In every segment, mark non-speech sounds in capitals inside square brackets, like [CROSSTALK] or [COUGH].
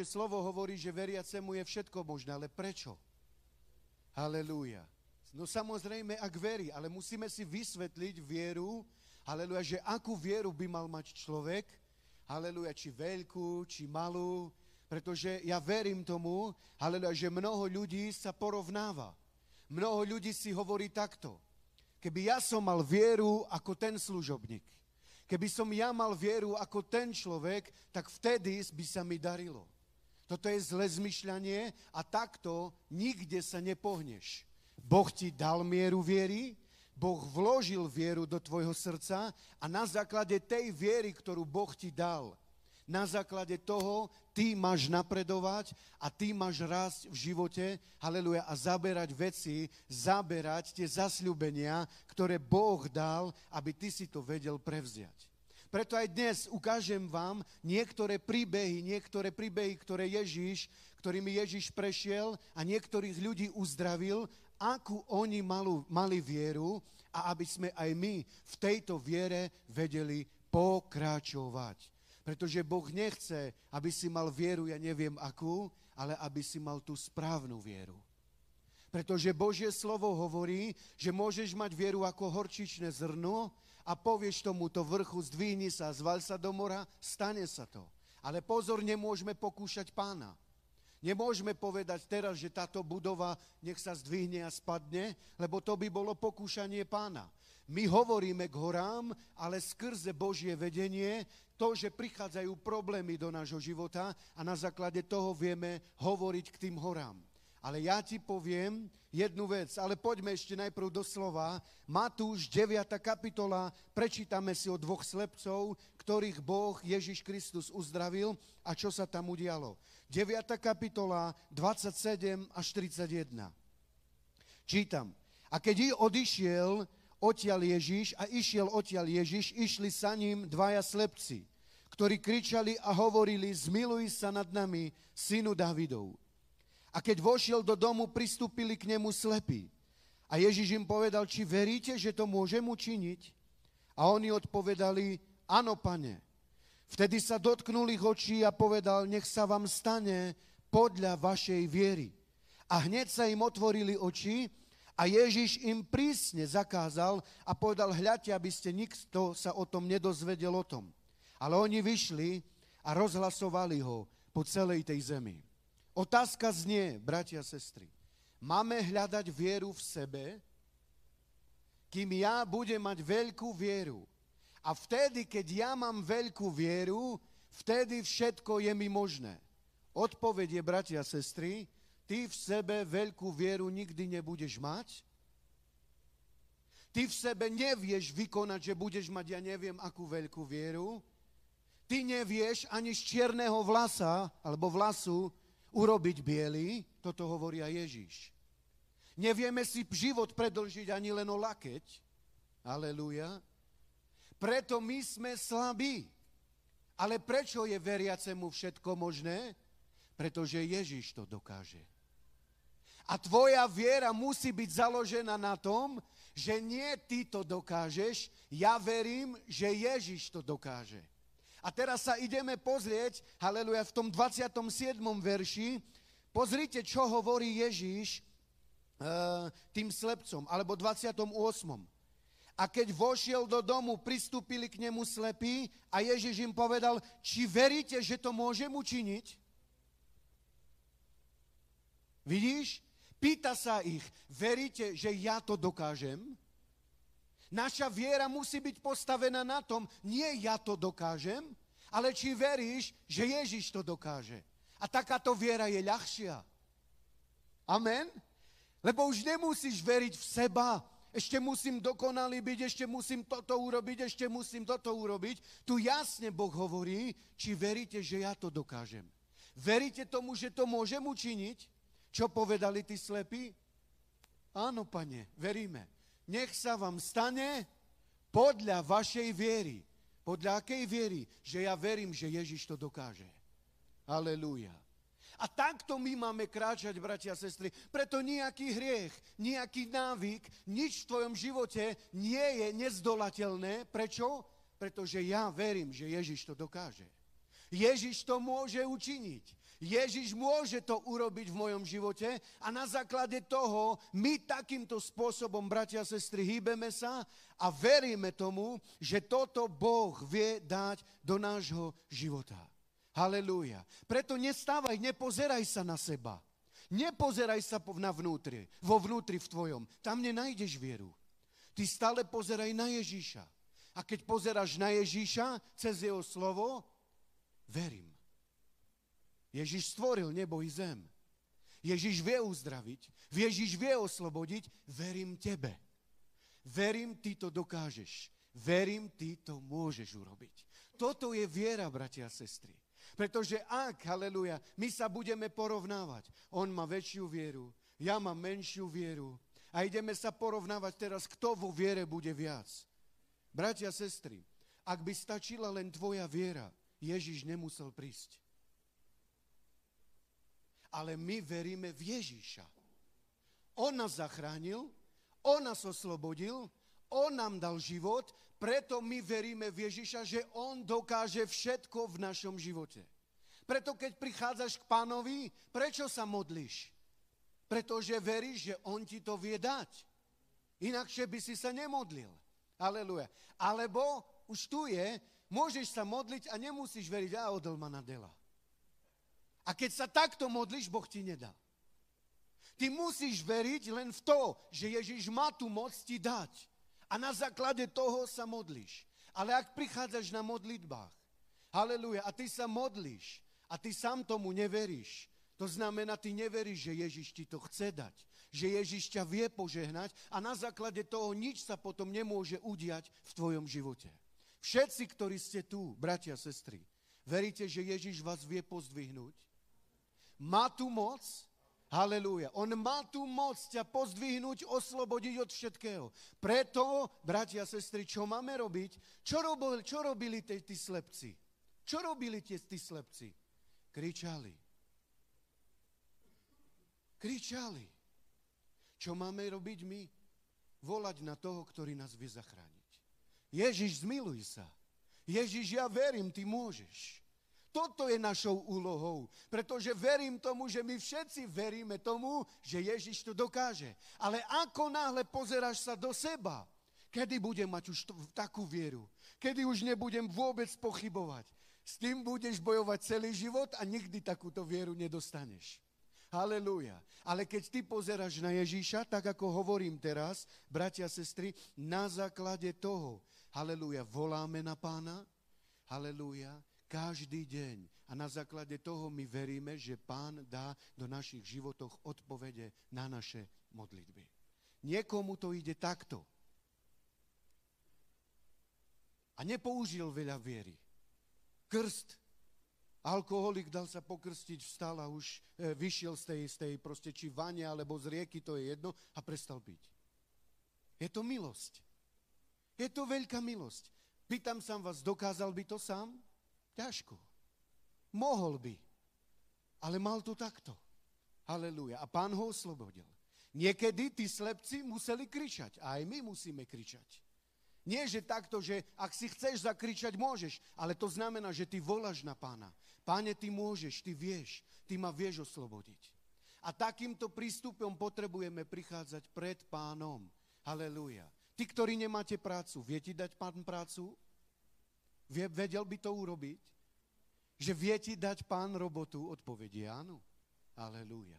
Božie slovo hovorí, že veriacemu je všetko možné, ale prečo? Halelúja. No samozrejme, ak verí, ale musíme si vysvetliť vieru, halelúja, že akú vieru by mal mať človek, halelúja, či veľkú, či malú, pretože ja verím tomu, halelúja, že mnoho ľudí sa porovnáva. Mnoho ľudí si hovorí takto. Keby ja som mal vieru ako ten služobník, keby som ja mal vieru ako ten človek, tak vtedy by sa mi darilo. Toto je zlé zmyšľanie a takto nikde sa nepohneš. Boh ti dal mieru viery, Boh vložil vieru do tvojho srdca a na základe tej viery, ktorú Boh ti dal, na základe toho ty máš napredovať a ty máš rásť v živote, haleluja, a zaberať veci, zaberať tie zasľubenia, ktoré Boh dal, aby ty si to vedel prevziať. Preto aj dnes ukážem vám niektoré príbehy, niektoré príbehy, ktoré Ježíš, ktorými Ježíš prešiel a niektorých ľudí uzdravil, akú oni malú, mali vieru a aby sme aj my v tejto viere vedeli pokračovať. Pretože Boh nechce, aby si mal vieru, ja neviem akú, ale aby si mal tú správnu vieru. Pretože Božie slovo hovorí, že môžeš mať vieru ako horčičné zrno a povieš tomuto vrchu, zdvihni sa, zval sa do mora, stane sa to. Ale pozor, nemôžeme pokúšať pána. Nemôžeme povedať teraz, že táto budova nech sa zdvihne a spadne, lebo to by bolo pokúšanie pána. My hovoríme k horám, ale skrze Božie vedenie, to, že prichádzajú problémy do nášho života a na základe toho vieme hovoriť k tým horám. Ale ja ti poviem jednu vec, ale poďme ešte najprv do slova. Matúš 9. kapitola, prečítame si o dvoch slepcov, ktorých Boh Ježiš Kristus uzdravil a čo sa tam udialo. 9. kapitola, 27 až 31. Čítam. A keď odišiel odtiaľ Ježiš a išiel odtiaľ Ježiš, išli sa ním dvaja slepci, ktorí kričali a hovorili, zmiluj sa nad nami, synu Davidov. A keď vošiel do domu, pristúpili k nemu slepí. A Ježiš im povedal, či veríte, že to môžem učiniť? A oni odpovedali, áno, pane. Vtedy sa dotknul ich očí a povedal, nech sa vám stane podľa vašej viery. A hneď sa im otvorili oči a Ježiš im prísne zakázal a povedal, hľadte, aby ste nikto sa o tom nedozvedel o tom. Ale oni vyšli a rozhlasovali ho po celej tej zemi. Otázka znie, bratia a sestry, máme hľadať vieru v sebe, kým ja budem mať veľkú vieru. A vtedy, keď ja mám veľkú vieru, vtedy všetko je mi možné. Odpoveď je, bratia a sestry, ty v sebe veľkú vieru nikdy nebudeš mať. Ty v sebe nevieš vykonať, že budeš mať, ja neviem, akú veľkú vieru. Ty nevieš ani z čierneho vlasa, alebo vlasu, urobiť biely, toto hovorí aj Ježiš. Nevieme si život predlžiť ani len o lakeť. Aleluja. Preto my sme slabí. Ale prečo je veriacemu všetko možné? Pretože Ježiš to dokáže. A tvoja viera musí byť založená na tom, že nie ty to dokážeš, ja verím, že Ježiš to dokáže. A teraz sa ideme pozrieť, haleluja, v tom 27. verši, pozrite, čo hovorí Ježíš uh, tým slepcom, alebo 28. A keď vošiel do domu, pristúpili k nemu slepí a Ježiš im povedal, či veríte, že to môžem učiniť? Vidíš? Pýta sa ich, veríte, že ja to dokážem? Naša viera musí byť postavená na tom, nie ja to dokážem, ale či veríš, že Ježiš to dokáže. A takáto viera je ľahšia. Amen? Lebo už nemusíš veriť v seba, ešte musím dokonalý byť, ešte musím toto urobiť, ešte musím toto urobiť. Tu jasne Boh hovorí, či veríte, že ja to dokážem. Veríte tomu, že to môžem učiniť? Čo povedali tí slepí? Áno, pane, veríme nech sa vám stane podľa vašej viery. Podľa akej viery? Že ja verím, že Ježiš to dokáže. Halelúja. A takto my máme kráčať, bratia a sestry. Preto nejaký hriech, nejaký návyk, nič v tvojom živote nie je nezdolateľné. Prečo? Pretože ja verím, že Ježiš to dokáže. Ježiš to môže učiniť. Ježiš môže to urobiť v mojom živote a na základe toho my takýmto spôsobom, bratia a sestry, hýbeme sa a veríme tomu, že toto Boh vie dať do nášho života. Halelúja. Preto nestávaj, nepozeraj sa na seba. Nepozeraj sa na vnútri, vo vnútri v tvojom. Tam nenájdeš vieru. Ty stále pozeraj na Ježíša. A keď pozeráš na Ježíša cez jeho slovo, verím. Ježiš stvoril nebo i zem. Ježiš vie uzdraviť, Ježiš vie oslobodiť, verím tebe. Verím, ty to dokážeš. Verím, ty to môžeš urobiť. Toto je viera, bratia a sestry. Pretože ak, haleluja, my sa budeme porovnávať, on má väčšiu vieru, ja mám menšiu vieru a ideme sa porovnávať teraz, kto vo viere bude viac. Bratia a sestry, ak by stačila len tvoja viera, Ježiš nemusel prísť ale my veríme v Ježíša. On nás zachránil, on nás oslobodil, on nám dal život, preto my veríme v Ježíša, že on dokáže všetko v našom živote. Preto keď prichádzaš k pánovi, prečo sa modlíš? Pretože veríš, že on ti to vie dať. Inakšie by si sa nemodlil. Aleluja. Alebo už tu je, môžeš sa modliť a nemusíš veriť, a odol ma na dela. A keď sa takto modlíš, Boh ti nedá. Ty musíš veriť len v to, že Ježiš má tu moc ti dať. A na základe toho sa modlíš. Ale ak prichádzaš na modlitbách, haleluja, a ty sa modlíš, a ty sám tomu neveríš, to znamená, ty neveríš, že Ježiš ti to chce dať, že Ježiš ťa vie požehnať a na základe toho nič sa potom nemôže udiať v tvojom živote. Všetci, ktorí ste tu, bratia sestry, veríte, že Ježiš vás vie pozdvihnúť? Má tu moc, Halelúja. On má tu moc ťa pozdvihnúť, oslobodiť od všetkého. Preto, bratia a sestry, čo máme robiť? Čo robili, čo robili tí, tí slepci? Čo robili tie tí slepci? Kričali. Kričali. Čo máme robiť my? Volať na toho, ktorý nás vie zachrániť. Ježiš, zmiluj sa. Ježiš, ja verím, ty môžeš. Toto je našou úlohou, pretože verím tomu, že my všetci veríme tomu, že Ježiš to dokáže. Ale ako náhle pozeráš sa do seba, kedy budem mať už takú vieru, kedy už nebudem vôbec pochybovať, s tým budeš bojovať celý život a nikdy takúto vieru nedostaneš. Halelúja. Ale keď ty pozeráš na Ježíša, tak ako hovorím teraz, bratia a sestry, na základe toho, halelúja, voláme na pána, halelúja, každý deň. A na základe toho my veríme, že Pán dá do našich životoch odpovede na naše modlitby. Niekomu to ide takto. A nepoužil veľa viery. Krst. Alkoholik dal sa pokrstiť, vstal a už e, vyšiel z tej, z tej proste či vane alebo z rieky, to je jedno, a prestal piť. Je to milosť. Je to veľká milosť. Pýtam sa vás, dokázal by to sám? Ťažko. Mohol by, ale mal to takto. Halelúja. A pán ho oslobodil. Niekedy tí slepci museli kričať. A aj my musíme kričať. Nie, že takto, že ak si chceš zakričať, môžeš, ale to znamená, že ty voláš na pána. Páne, ty môžeš, ty vieš, ty ma vieš oslobodiť. A takýmto prístupom potrebujeme prichádzať pred pánom. Halelúja. Ty, ktorí nemáte prácu, viete dať pán prácu? Vedel by to urobiť? Že vie ti dať pán robotu? Odpovedie áno. Aleluja.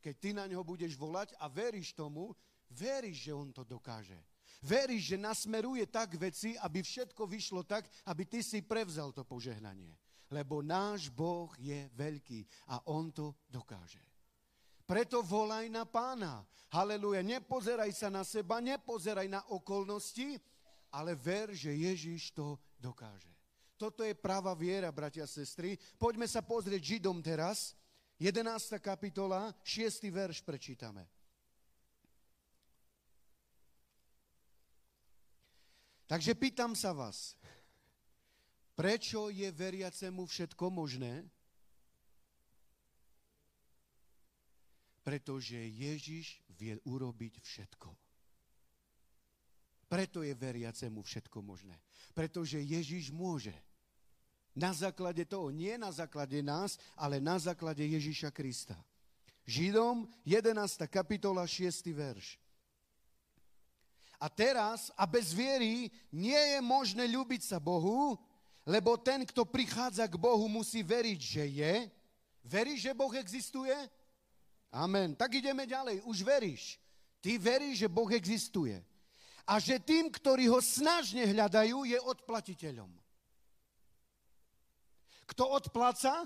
Keď ty na ňo budeš volať a veríš tomu, veríš, že on to dokáže. Veríš, že nasmeruje tak veci, aby všetko vyšlo tak, aby ty si prevzal to požehnanie. Lebo náš Boh je veľký a on to dokáže. Preto volaj na pána. Haleluja. Nepozeraj sa na seba, nepozeraj na okolnosti, ale ver, že Ježiš to dokáže. Toto je práva viera, bratia a sestry. Poďme sa pozrieť Židom teraz. 11. kapitola, 6. verš prečítame. Takže pýtam sa vás, prečo je veriacemu všetko možné? Pretože Ježiš vie urobiť všetko. Preto je veriacemu všetko možné. Pretože Ježiš môže. Na základe toho, nie na základe nás, ale na základe Ježíša Krista. Židom 11. kapitola 6. verš. A teraz, a bez viery, nie je možné ľúbiť sa Bohu, lebo ten, kto prichádza k Bohu, musí veriť, že je. Veríš, že Boh existuje? Amen. Tak ideme ďalej. Už veríš. Ty veríš, že Boh existuje. A že tým, ktorí ho snažne hľadajú, je odplatiteľom. Kto odpláca?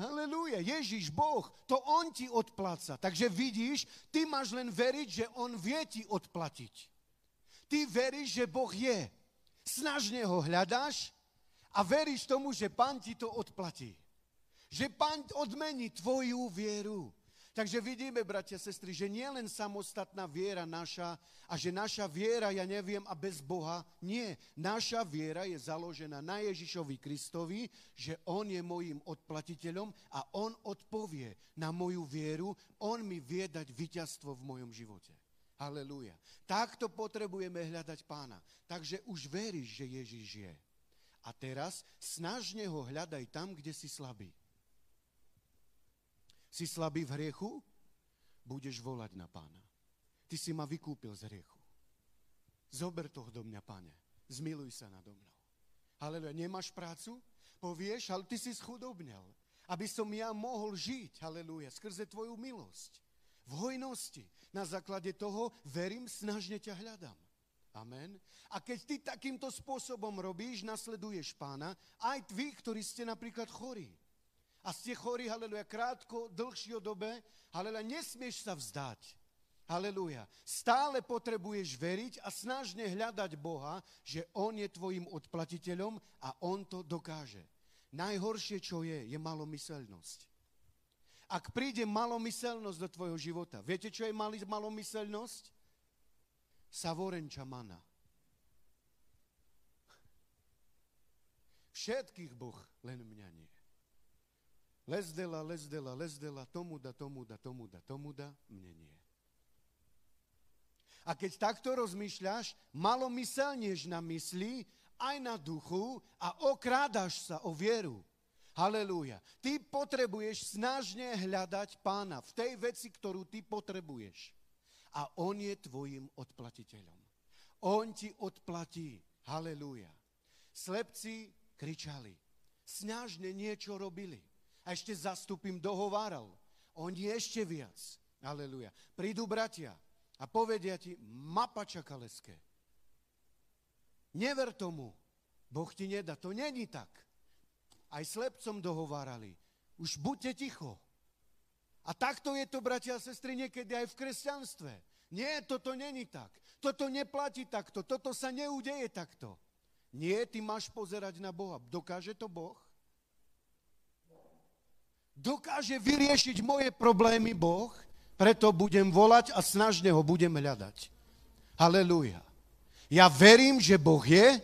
Halelúja, Ježiš, Boh, to On ti odpláca. Takže vidíš, ty máš len veriť, že On vie ti odplatiť. Ty veríš, že Boh je. Snažne ho hľadáš a veríš tomu, že Pán ti to odplatí. Že Pán odmení tvoju vieru. Takže vidíme, bratia sestry, že nie len samostatná viera naša a že naša viera, ja neviem, a bez Boha, nie. Naša viera je založená na Ježišovi Kristovi, že On je mojim odplatiteľom a On odpovie na moju vieru, On mi vie dať víťazstvo v mojom živote. Halelúja. Takto potrebujeme hľadať pána. Takže už veríš, že Ježiš je. A teraz snažne ho hľadaj tam, kde si slabý. Si slabý v hriechu? Budeš volať na pána. Ty si ma vykúpil z hriechu. Zober toho do mňa, pane. Zmiluj sa nado mnou. Haleluja. Nemáš prácu? Povieš, ale ty si schudobnel. Aby som ja mohol žiť, haleluja, skrze tvoju milosť. V hojnosti. Na základe toho verím, snažne ťa hľadám. Amen. A keď ty takýmto spôsobom robíš, nasleduješ pána, aj vy, ktorí ste napríklad chorí a ste chorí, haleluja, krátko, dlhšie dobe, haleluja, nesmieš sa vzdať. Haleluja. Stále potrebuješ veriť a snažne hľadať Boha, že On je tvojim odplatiteľom a On to dokáže. Najhoršie, čo je, je malomyselnosť. Ak príde malomyselnosť do tvojho života, viete, čo je malomyselnosť? Savorenča mana. Všetkých Boh, len mňa nie. Lezdela, lezdela, lezdela, tomu da, tomu da, tomu da, tomu da, mne nie. A keď takto rozmýšľaš, malo myselneš na mysli, aj na duchu a okrádaš sa o vieru. Halelúja. Ty potrebuješ snažne hľadať pána v tej veci, ktorú ty potrebuješ. A on je tvojim odplatiteľom. On ti odplatí. Halelúja. Slepci kričali. Snažne niečo robili a ešte zastupím dohováral. Oni ešte viac. Aleluja. Prídu bratia a povedia ti, mapa čakaleské. Never tomu. Boh ti nedá. To není tak. Aj slepcom dohovárali. Už buďte ticho. A takto je to, bratia a sestry, niekedy aj v kresťanstve. Nie, toto není tak. Toto neplatí takto. Toto sa neudeje takto. Nie, ty máš pozerať na Boha. Dokáže to Boh? Dokáže vyriešiť moje problémy Boh, preto budem volať a snažne ho budem hľadať. Halelúja. Ja verím, že Boh je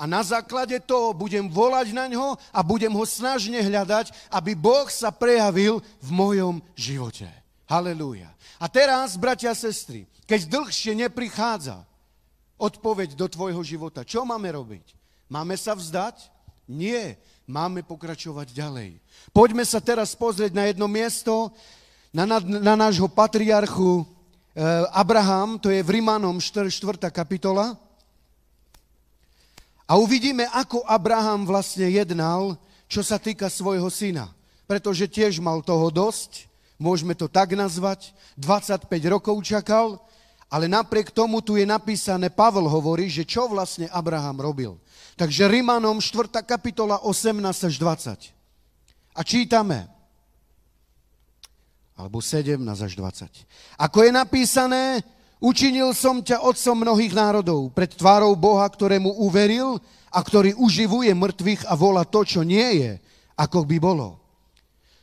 a na základe toho budem volať na ňo a budem ho snažne hľadať, aby Boh sa prejavil v mojom živote. Halelúja. A teraz, bratia a sestry, keď dlhšie neprichádza odpoveď do tvojho života, čo máme robiť? Máme sa vzdať? Nie máme pokračovať ďalej. Poďme sa teraz pozrieť na jedno miesto, na, na, na nášho patriarchu e, Abraham, to je v Rimanom 4, 4. kapitola. A uvidíme, ako Abraham vlastne jednal, čo sa týka svojho syna. Pretože tiež mal toho dosť, môžeme to tak nazvať, 25 rokov čakal, ale napriek tomu tu je napísané, Pavel hovorí, že čo vlastne Abraham robil. Takže Rimanom 4. kapitola 18 až 20. A čítame, alebo 17 až 20. Ako je napísané, učinil som ťa otcom mnohých národov pred tvárou Boha, ktorému uveril a ktorý uživuje mŕtvych a volá to, čo nie je, ako by bolo.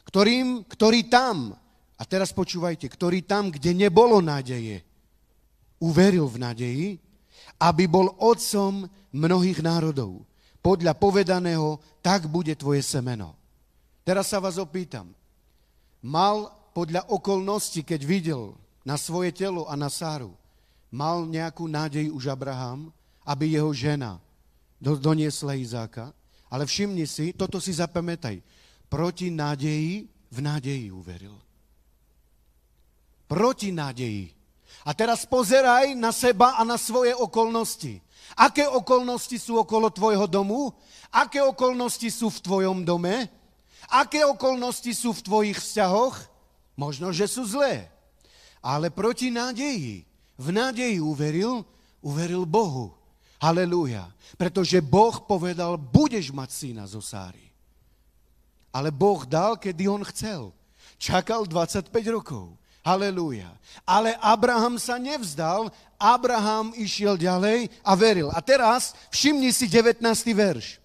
Ktorým, ktorý tam, a teraz počúvajte, ktorý tam, kde nebolo nádeje, uveril v nádeji, aby bol otcom mnohých národov. Podľa povedaného, tak bude tvoje semeno. Teraz sa vás opýtam. Mal podľa okolností, keď videl na svoje telo a na Sáru, mal nejakú nádej už Abraham, aby jeho žena do, doniesla Izáka, ale všimni si, toto si zapamätaj, proti nádeji v nádeji uveril. Proti nádeji. A teraz pozeraj na seba a na svoje okolnosti. Aké okolnosti sú okolo tvojho domu? Aké okolnosti sú v tvojom dome? Aké okolnosti sú v tvojich vzťahoch? Možno, že sú zlé. Ale proti nádeji. V nádeji uveril, uveril Bohu. Halelúja. Pretože Boh povedal, budeš mať syna zo Sáry. Ale Boh dal, kedy on chcel. Čakal 25 rokov. Halelúja. Ale Abraham sa nevzdal, Abraham išiel ďalej a veril. A teraz všimni si 19. verš.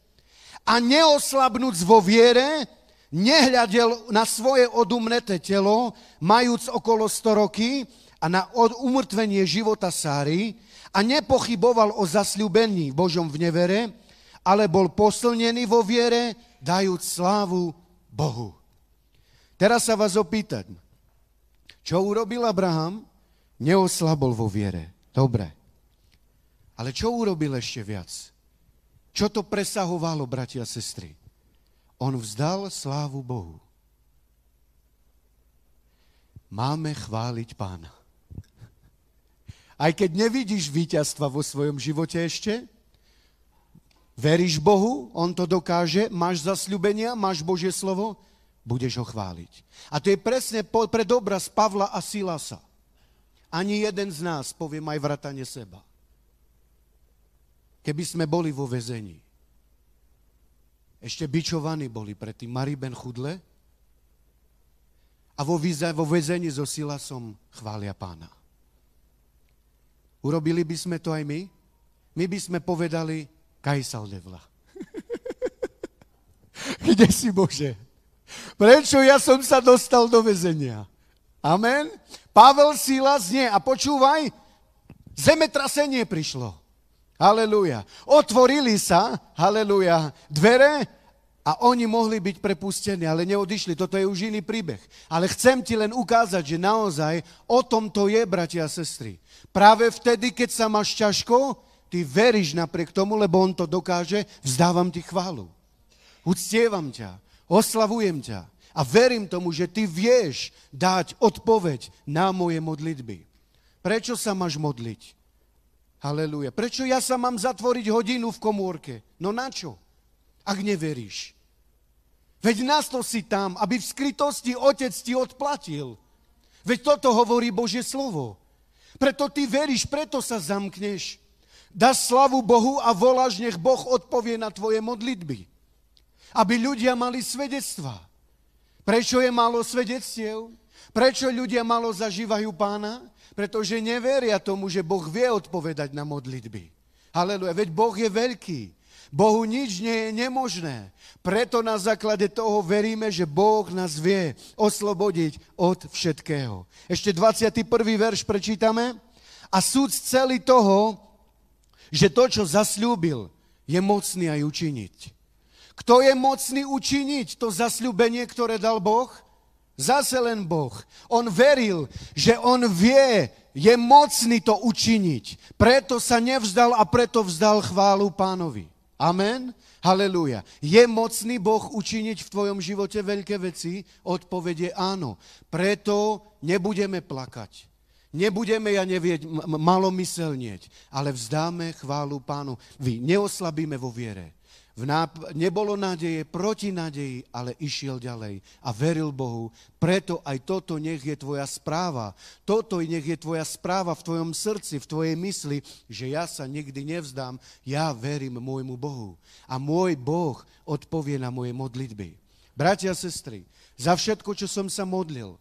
A neoslabnúc vo viere, nehľadel na svoje odumneté telo, majúc okolo 100 roky a na umrtvenie života Sáry a nepochyboval o zasľúbení Božom v nevere, ale bol poslnený vo viere, dajúc slávu Bohu. Teraz sa vás opýtať, čo urobil Abraham? Neoslabol vo viere. Dobre. Ale čo urobil ešte viac? Čo to presahovalo, bratia a sestry? On vzdal slávu Bohu. Máme chváliť pána. Aj keď nevidíš víťazstva vo svojom živote ešte, Veríš Bohu, On to dokáže, máš zasľubenia, máš Božie slovo, budeš ho chváliť. A to je presne pred obraz Pavla a Silasa. Ani jeden z nás, poviem aj vratane seba. Keby sme boli vo vezení, ešte bičovaní boli predtým Mariben chudle a vo, vo vezení so Silasom chvália pána. Urobili by sme to aj my? My by sme povedali, Kajsal devla. [LAUGHS] Kde si Bože? Prečo ja som sa dostal do väzenia? Amen? Pavel Silas nie. A počúvaj, zemetrasenie prišlo. Halelúja. Otvorili sa, halelúja, dvere a oni mohli byť prepustení, ale neodišli. Toto je už iný príbeh. Ale chcem ti len ukázať, že naozaj o tom to je, bratia a sestry. Práve vtedy, keď sa máš ťažko, ty veríš napriek tomu, lebo on to dokáže, vzdávam ti chválu. Uctievam ťa, oslavujem ťa a verím tomu, že ty vieš dať odpoveď na moje modlitby. Prečo sa máš modliť? Halelúja. Prečo ja sa mám zatvoriť hodinu v komórke? No na čo? Ak neveríš. Veď nás to si tam, aby v skrytosti otec ti odplatil. Veď toto hovorí Božie slovo. Preto ty veríš, preto sa zamkneš. Dáš slavu Bohu a voláš, nech Boh odpovie na tvoje modlitby. Aby ľudia mali svedectva. Prečo je málo svedectiev? Prečo ľudia málo zažívajú pána? Pretože neveria tomu, že Boh vie odpovedať na modlitby. Haleluja, veď Boh je veľký. Bohu nič nie je nemožné. Preto na základe toho veríme, že Boh nás vie oslobodiť od všetkého. Ešte 21. verš prečítame. A súd celý toho, že to, čo zasľúbil, je mocný aj učiniť. Kto je mocný učiniť to zasľúbenie, ktoré dal Boh? Zase len Boh. On veril, že on vie, je mocný to učiniť. Preto sa nevzdal a preto vzdal chválu pánovi. Amen. Halelúja. Je mocný Boh učiniť v tvojom živote veľké veci? Odpovede áno. Preto nebudeme plakať. Nebudeme, ja nevieť, malomyselnieť, ale vzdáme chválu pánu. Vy neoslabíme vo viere. V náp- nebolo nádeje proti nádeji, ale išiel ďalej a veril Bohu. Preto aj toto nech je tvoja správa. Toto nech je tvoja správa v tvojom srdci, v tvojej mysli, že ja sa nikdy nevzdám, ja verím môjmu Bohu. A môj Boh odpovie na moje modlitby. Bratia a sestry, za všetko, čo som sa modlil,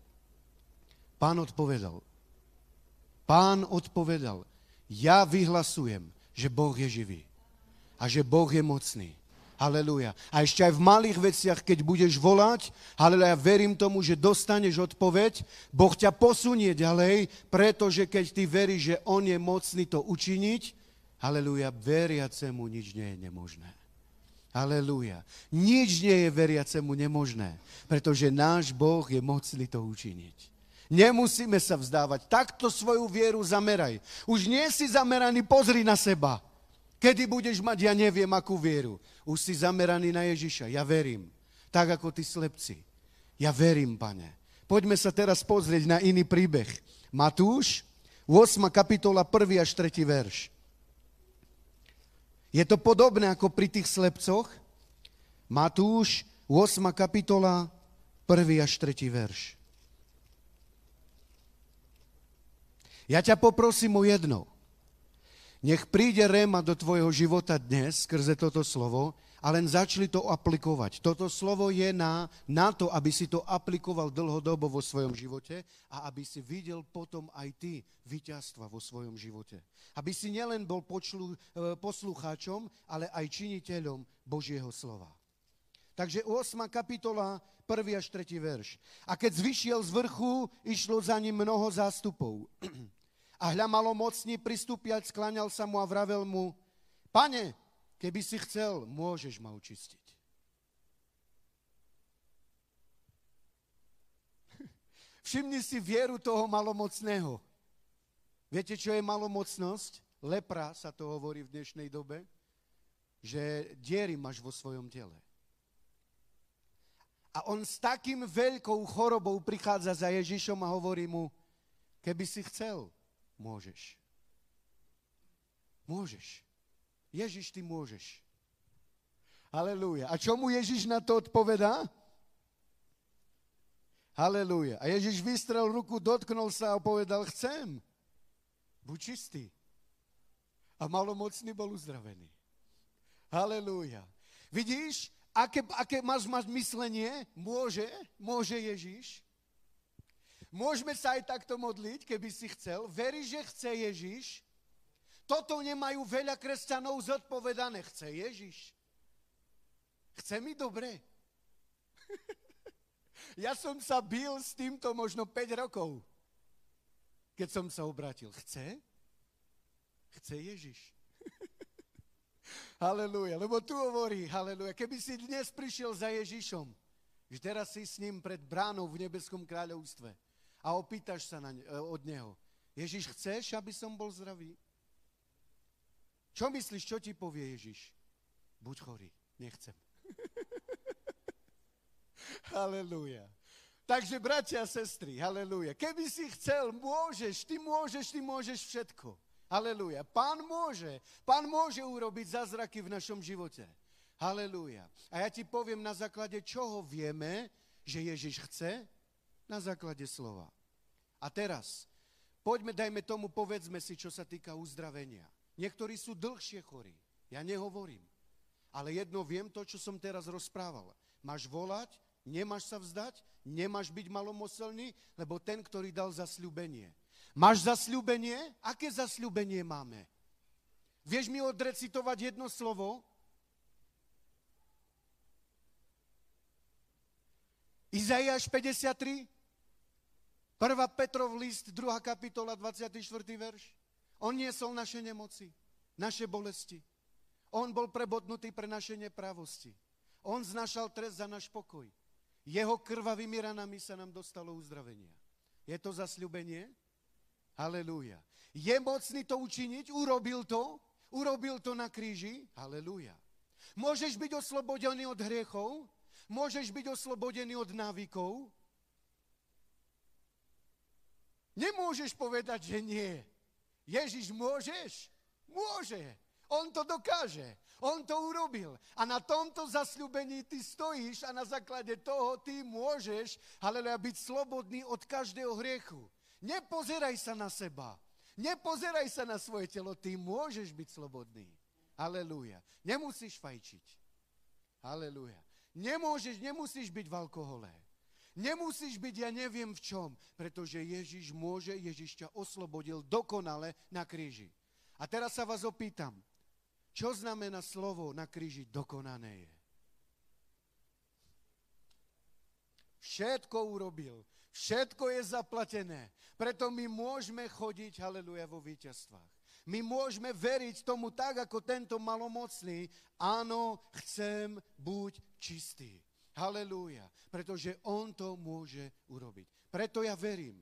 pán odpovedal. Pán odpovedal, ja vyhlasujem, že Boh je živý a že Boh je mocný. Halelúja. A ešte aj v malých veciach, keď budeš volať, halelúja, verím tomu, že dostaneš odpoveď, Boh ťa posunie ďalej, pretože keď ty veríš, že On je mocný to učiniť, halelúja, veriacemu nič nie je nemožné. Halelúja. Nič nie je veriacemu nemožné, pretože náš Boh je mocný to učiniť. Nemusíme sa vzdávať. Takto svoju vieru zameraj. Už nie si zameraný, pozri na seba. Kedy budeš mať, ja neviem, akú vieru. Už si zameraný na Ježiša. Ja verím. Tak ako tí slepci. Ja verím, pane. Poďme sa teraz pozrieť na iný príbeh. Matúš, 8. kapitola, 1. až 3. verš. Je to podobné ako pri tých slepcoch. Matúš, 8. kapitola, 1. až 3. verš. Ja ťa poprosím o jedno. Nech príde réma do tvojho života dnes skrze toto slovo a len začali to aplikovať. Toto slovo je na, na to, aby si to aplikoval dlhodobo vo svojom živote a aby si videl potom aj ty víťazstva vo svojom živote. Aby si nielen bol počlu, e, poslucháčom, ale aj činiteľom Božieho slova. Takže 8. kapitola, 1. až 3. verš. A keď zvyšiel z vrchu, išlo za ním mnoho zástupov. [CLEARS THROAT] A hľa malomocný pristúpiať, skláňal sa mu a vravel mu, pane, keby si chcel, môžeš ma učistiť. [LAUGHS] Všimni si vieru toho malomocného. Viete, čo je malomocnosť? Lepra sa to hovorí v dnešnej dobe, že diery máš vo svojom tele. A on s takým veľkou chorobou prichádza za Ježišom a hovorí mu, keby si chcel, Môžeš. Môžeš. Ježiš, ty môžeš. Halelúja. A čo mu Ježiš na to odpovedá? Halelúja. A Ježiš vystrel ruku, dotknul sa a povedal, chcem. Buď čistý. A malomocný bol uzdravený. Halelúja. Vidíš, aké, aké máš mať myslenie? Môže, môže Ježiš. Môžeme sa aj takto modliť, keby si chcel. Veríš, že chce Ježiš? Toto nemajú veľa kresťanov zodpovedané. Chce Ježiš? Chce mi dobre? [LAUGHS] ja som sa bil s týmto možno 5 rokov, keď som sa obratil. Chce? Chce Ježiš. [LAUGHS] Halelúja. Lebo tu hovorí, halelúja, keby si dnes prišiel za Ježišom, že teraz si s ním pred bránou v nebeskom kráľovstve, a opýtaš sa na ne, e, od neho, Ježiš, chceš, aby som bol zdravý? Čo myslíš, čo ti povie Ježiš? Buď chorý, nechcem. [LAUGHS] Halelúja. Takže, bratia a sestry, halleluja. Keby si chcel, môžeš, ty môžeš, ty môžeš všetko. Halleluja. Pán môže, pán môže urobiť zázraky v našom živote. Halleluja. A ja ti poviem, na základe čoho vieme, že Ježiš chce, na základe slova. A teraz, poďme, dajme tomu, povedzme si, čo sa týka uzdravenia. Niektorí sú dlhšie chorí. Ja nehovorím. Ale jedno viem to, čo som teraz rozprával. Máš volať, nemáš sa vzdať, nemáš byť malomoselný, lebo ten, ktorý dal zasľúbenie. Máš zasľúbenie? Aké zasľúbenie máme? Vieš mi odrecitovať jedno slovo? Izaiáš 53? 1. Petrov list, 2. kapitola, 24. verš. On niesol naše nemoci, naše bolesti. On bol prebodnutý pre naše nepravosti. On znašal trest za náš pokoj. Jeho krvavými ranami sa nám dostalo uzdravenia. Je to zasľubenie? Halelúja. Je mocný to učiniť? Urobil to? Urobil to na kríži? Halelúja. Môžeš byť oslobodený od hriechov? Môžeš byť oslobodený od návykov? Nemôžeš povedať, že nie. Ježiš, môžeš? Môže. On to dokáže. On to urobil. A na tomto zasľubení ty stojíš a na základe toho ty môžeš, haleluja, byť slobodný od každého hriechu. Nepozeraj sa na seba. Nepozeraj sa na svoje telo. Ty môžeš byť slobodný. Halelúja. Nemusíš fajčiť. Halelúja. Nemôžeš, nemusíš byť v alkohole. Nemusíš byť, ja neviem v čom, pretože Ježiš môže, Ježiš ťa oslobodil dokonale na kríži. A teraz sa vás opýtam, čo znamená slovo na kríži dokonané je? Všetko urobil, všetko je zaplatené. Preto my môžeme chodiť, haleluja, vo víťazstvách. My môžeme veriť tomu tak, ako tento malomocný. Áno, chcem buď čistý. Halelúja. Pretože on to môže urobiť. Preto ja verím.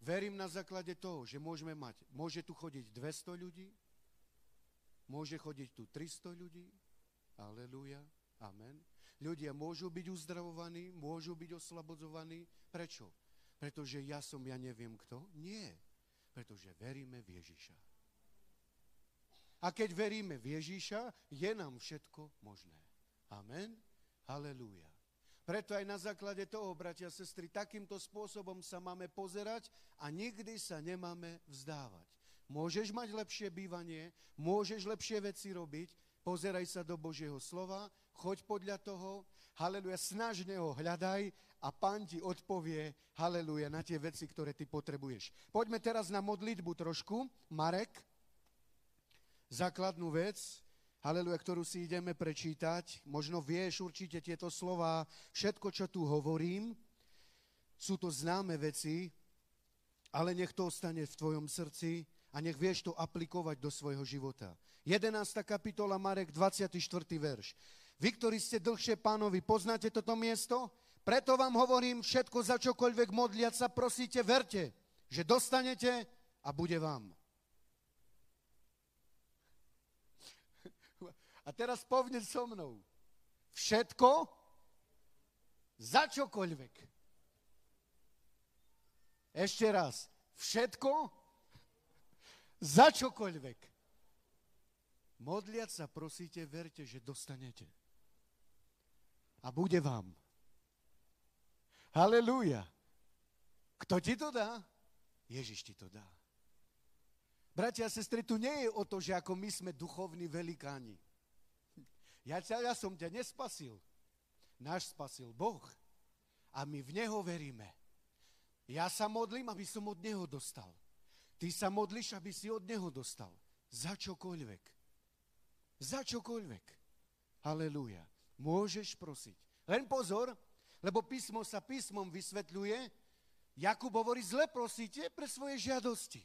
Verím na základe toho, že môžeme mať, môže tu chodiť 200 ľudí, Môže chodiť tu 300 ľudí. Aleluja. Amen. Ľudia môžu byť uzdravovaní, môžu byť oslobodzovaní. Prečo? Pretože ja som, ja neviem kto? Nie. Pretože veríme v Ježiša. A keď veríme v Ježiša, je nám všetko možné. Amen. Halelúja. Preto aj na základe toho, bratia a sestry, takýmto spôsobom sa máme pozerať a nikdy sa nemáme vzdávať. Môžeš mať lepšie bývanie, môžeš lepšie veci robiť, pozeraj sa do Božieho slova, choď podľa toho, haleluja, snažne ho hľadaj a pán ti odpovie, haleluja, na tie veci, ktoré ty potrebuješ. Poďme teraz na modlitbu trošku. Marek, základnú vec, haleluja, ktorú si ideme prečítať. Možno vieš určite tieto slova, všetko, čo tu hovorím, sú to známe veci, ale nech to ostane v tvojom srdci a nech vieš to aplikovať do svojho života. 11. kapitola Marek, 24. verš. Vy, ktorí ste dlhšie pánovi, poznáte toto miesto? Preto vám hovorím, všetko za čokoľvek modliať sa, prosíte, verte, že dostanete a bude vám. A teraz povne so mnou. Všetko za čokoľvek. Ešte raz. Všetko za čokoľvek. Modliať sa, prosíte, verte, že dostanete. A bude vám. Halelúja. Kto ti to dá? Ježiš ti to dá. Bratia a sestry, tu nie je o to, že ako my sme duchovní velikáni. Ja, ja som ťa nespasil. Náš spasil Boh. A my v Neho veríme. Ja sa modlím, aby som od Neho dostal. Ty sa modlíš, aby si od Neho dostal. Za čokoľvek. Za čokoľvek. Halelúja. Môžeš prosiť. Len pozor, lebo písmo sa písmom vysvetľuje. Jakub hovorí, zle prosíte pre svoje žiadosti.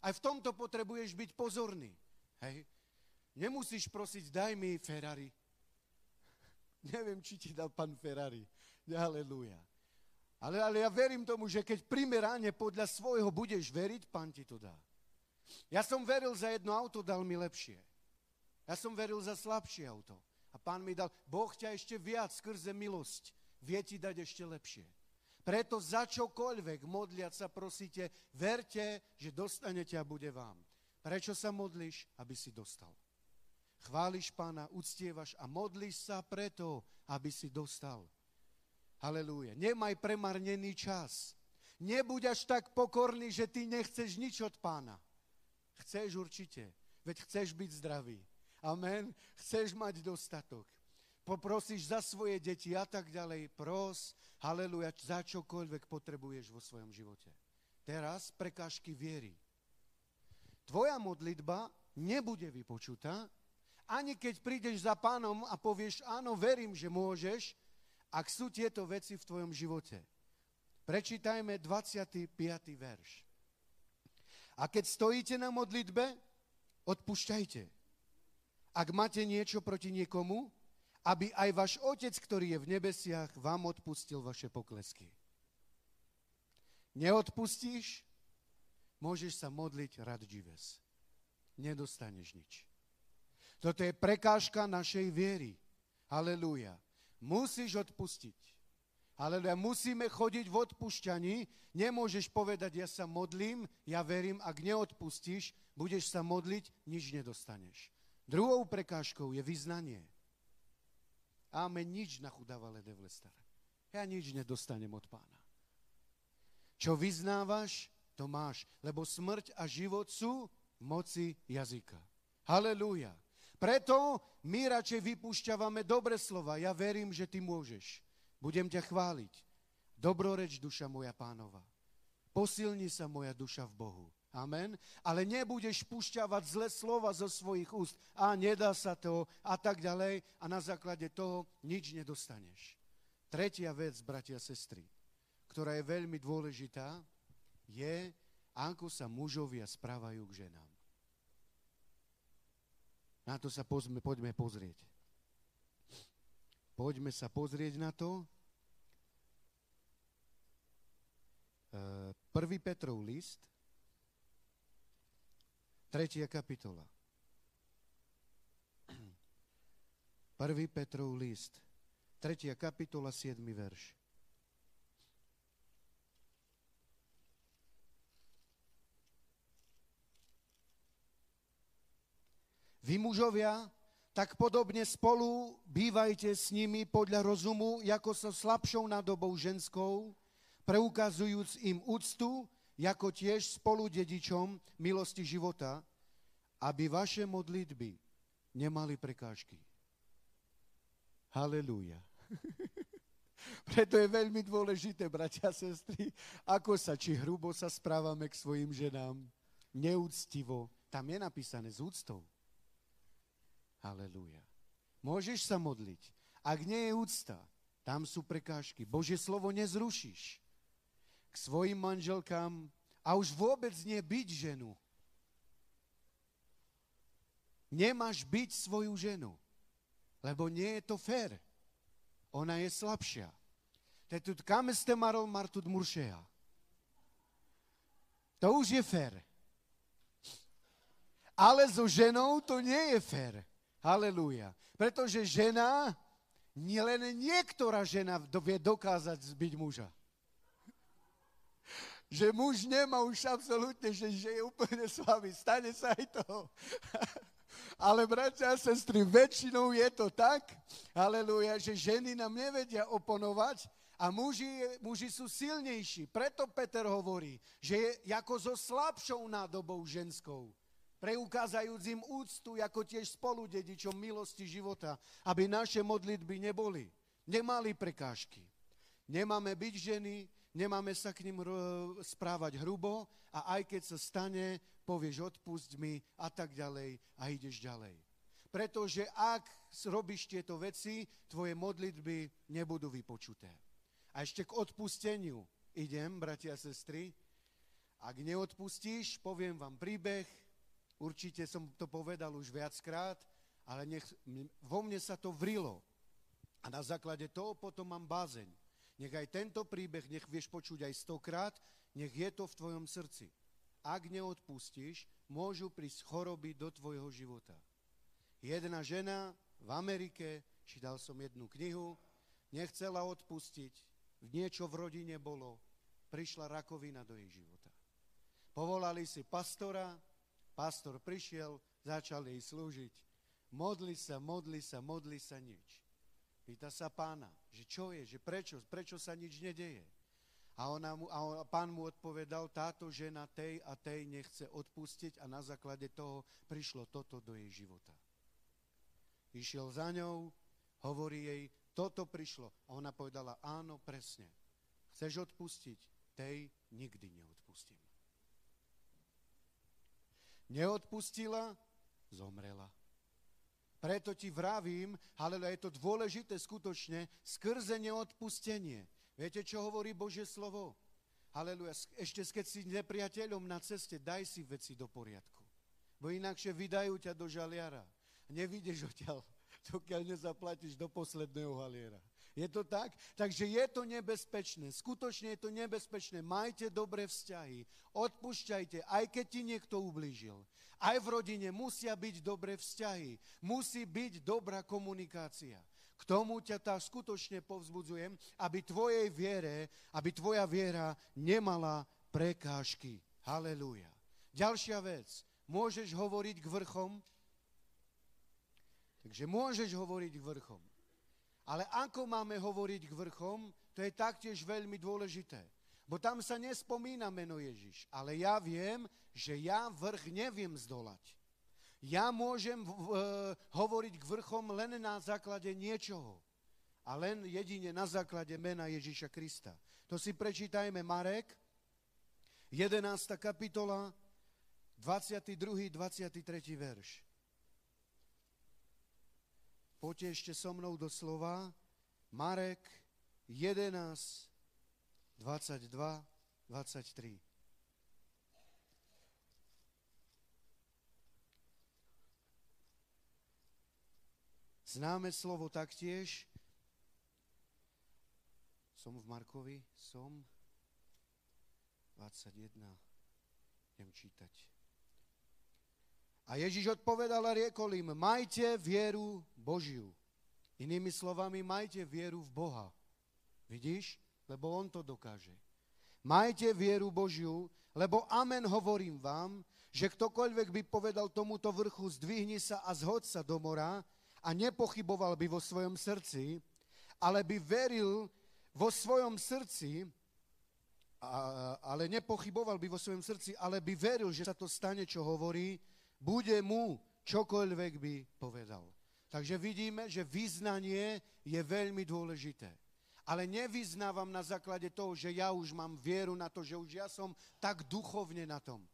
Aj v tomto potrebuješ byť pozorný. Hej. Nemusíš prosiť, daj mi Ferrari. [LAUGHS] Neviem, či ti dal pán Ferrari. Aleluja. Ale, ale ja verím tomu, že keď primerane podľa svojho budeš veriť, pán ti to dá. Ja som veril za jedno auto, dal mi lepšie. Ja som veril za slabšie auto. A pán mi dal, Boh ťa ešte viac skrze milosť vie ti dať ešte lepšie. Preto za čokoľvek modliať sa prosíte, verte, že dostanete a bude vám. Prečo sa modlíš? Aby si dostal. Chváliš pána, uctievaš a modlíš sa preto, aby si dostal. Halelúja. Nemaj premarnený čas. Nebuď až tak pokorný, že ty nechceš nič od pána. Chceš určite, veď chceš byť zdravý. Amen. Chceš mať dostatok. Poprosíš za svoje deti a tak ďalej. Pros, haleluja, za čokoľvek potrebuješ vo svojom živote. Teraz prekážky viery. Tvoja modlitba nebude vypočutá, ani keď prídeš za pánom a povieš, áno, verím, že môžeš, ak sú tieto veci v tvojom živote. Prečítajme 25. verš. A keď stojíte na modlitbe, odpúšťajte. Ak máte niečo proti niekomu, aby aj váš Otec, ktorý je v nebesiach, vám odpustil vaše poklesky. Neodpustíš, môžeš sa modliť radžives. Nedostaneš nič. Toto je prekážka našej viery. Halelúja. Musíš odpustiť. Halelúja. Musíme chodiť v odpušťaní. Nemôžeš povedať, ja sa modlím, ja verím, ak neodpustíš, budeš sa modliť, nič nedostaneš. Druhou prekážkou je vyznanie. Amen, nič na chudávale devlestare. Ja nič nedostanem od pána. Čo vyznávaš, to máš, lebo smrť a život sú v moci jazyka. Halelúja. Preto my radšej vypúšťavame dobre slova. Ja verím, že ty môžeš. Budem ťa chváliť. Dobroreč, duša moja pánova. Posilni sa moja duša v Bohu. Amen. Ale nebudeš pušťavať zlé slova zo svojich úst. A nedá sa to a tak ďalej. A na základe toho nič nedostaneš. Tretia vec, bratia a sestry, ktorá je veľmi dôležitá, je, ako sa mužovia správajú k ženám. Na to sa pozme, poďme pozrieť. Poďme sa pozrieť na to. E, 1. Petrov list, 3. kapitola. 1. Petrov list, 3. kapitola, 7. verš. Vy mužovia, tak podobne spolu bývajte s nimi podľa rozumu, ako so slabšou nadobou ženskou, preukazujúc im úctu, ako tiež spolu dedičom milosti života, aby vaše modlitby nemali prekážky. Halelúja. [LAUGHS] Preto je veľmi dôležité, bratia a sestry, ako sa, či hrubo sa správame k svojim ženám, neúctivo. Tam je napísané s úctou. Halelúja. Môžeš sa modliť. Ak nie je úcta, tam sú prekážky. Bože slovo nezrušíš. K svojim manželkám a už vôbec nie byť ženu. Nemáš byť svoju ženu, lebo nie je to fér. Ona je slabšia. Tetut kam ste marol martut muršeja. To už je fér. Ale so ženou to nie je fér. Halelúja. Pretože žena, nie len niektorá žena vie dokázať zbyť muža. Že muž nemá už absolútne, že, že je úplne slabý. Stane sa aj to. [LAUGHS] Ale bratia a sestry, väčšinou je to tak, halleluja, že ženy nám nevedia oponovať a muži, muži sú silnejší. Preto Peter hovorí, že je ako so slabšou nádobou ženskou preukázajúc im úctu ako tiež spoludedičom milosti života, aby naše modlitby neboli, nemali prekážky. Nemáme byť ženy, nemáme sa k ním správať hrubo a aj keď sa stane, povieš odpust mi a tak ďalej a ideš ďalej. Pretože ak robíš tieto veci, tvoje modlitby nebudú vypočuté. A ešte k odpusteniu idem, bratia a sestry. Ak neodpustíš, poviem vám príbeh, Určite som to povedal už viackrát, ale nech, vo mne sa to vrilo. A na základe toho potom mám bázeň. Nech aj tento príbeh, nech vieš počuť aj stokrát, nech je to v tvojom srdci. Ak neodpustíš, môžu prísť choroby do tvojho života. Jedna žena v Amerike, čítal som jednu knihu, nechcela odpustiť, niečo v rodine bolo, prišla rakovina do jej života. Povolali si pastora, Pastor prišiel, začal jej slúžiť. Modli sa, modli sa, modli sa nič. Pýta sa pána, že čo je, že prečo, prečo sa nič nedeje. A, ona mu, a pán mu odpovedal, táto žena tej a tej nechce odpustiť a na základe toho prišlo toto do jej života. Išiel za ňou, hovorí jej, toto prišlo. A ona povedala, áno, presne. Chceš odpustiť? Tej nikdy neodpustím. Neodpustila, zomrela. Preto ti vravím, ale je to dôležité skutočne, skrze neodpustenie. Viete, čo hovorí Božie slovo? Haleluja. Ešte keď si nepriateľom na ceste, daj si veci do poriadku. Bo inakšie vydajú ťa do žaliara. Nevidíš odtiaľ, [LAUGHS] dokiaľ nezaplatíš do posledného haliera. Je to tak? Takže je to nebezpečné. Skutočne je to nebezpečné. Majte dobré vzťahy. Odpúšťajte, aj keď ti niekto ublížil. Aj v rodine musia byť dobré vzťahy. Musí byť dobrá komunikácia. K tomu ťa tá skutočne povzbudzujem, aby tvojej viere, aby tvoja viera nemala prekážky. Halelúja. Ďalšia vec. Môžeš hovoriť k vrchom? Takže môžeš hovoriť k vrchom. Ale ako máme hovoriť k vrchom, to je taktiež veľmi dôležité. Bo tam sa nespomína meno Ježiš. Ale ja viem, že ja vrch neviem zdolať. Ja môžem v, hovoriť k vrchom len na základe niečoho. A len jedine na základe mena Ježiša Krista. To si prečítajme Marek, 11. kapitola, 22. 23. verš. Poďte ešte so mnou do slova. Marek 11, 22, 23. Známe slovo taktiež. Som v Markovi, som 21. Idem čítať. A Ježiš odpovedal a riekol im, majte vieru Božiu. Inými slovami, majte vieru v Boha. Vidíš? Lebo On to dokáže. Majte vieru Božiu, lebo amen hovorím vám, že ktokoľvek by povedal tomuto vrchu, zdvihni sa a zhod sa do mora a nepochyboval by vo svojom srdci, ale by veril vo svojom srdci, ale nepochyboval by vo svojom srdci, ale by veril, že sa to stane, čo hovorí, bude mu čokoľvek by povedal. Takže vidíme, že vyznanie je veľmi dôležité. Ale nevyznávam na základe toho, že ja už mám vieru na to, že už ja som tak duchovne na tom.